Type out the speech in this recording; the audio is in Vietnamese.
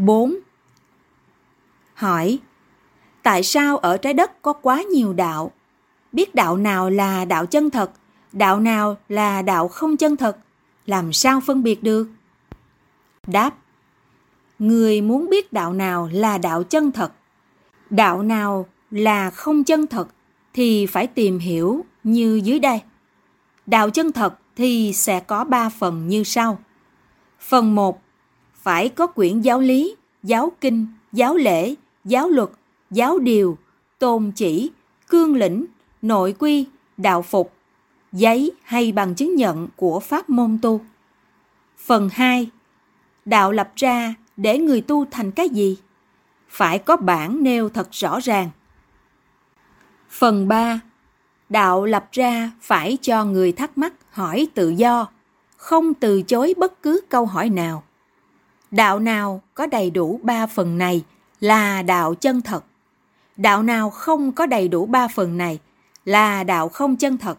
4. Hỏi, tại sao ở trái đất có quá nhiều đạo? Biết đạo nào là đạo chân thật, đạo nào là đạo không chân thật, làm sao phân biệt được? Đáp, người muốn biết đạo nào là đạo chân thật, đạo nào là không chân thật thì phải tìm hiểu như dưới đây. Đạo chân thật thì sẽ có ba phần như sau. Phần 1. Phải có quyển giáo lý, giáo kinh, giáo lễ, giáo luật, giáo điều, tôn chỉ, cương lĩnh, nội quy, đạo phục, giấy hay bằng chứng nhận của pháp môn tu. Phần 2. Đạo lập ra để người tu thành cái gì? Phải có bản nêu thật rõ ràng. Phần 3. Đạo lập ra phải cho người thắc mắc hỏi tự do, không từ chối bất cứ câu hỏi nào. Đạo nào có đầy đủ ba phần này là đạo chân thật. Đạo nào không có đầy đủ ba phần này là đạo không chân thật.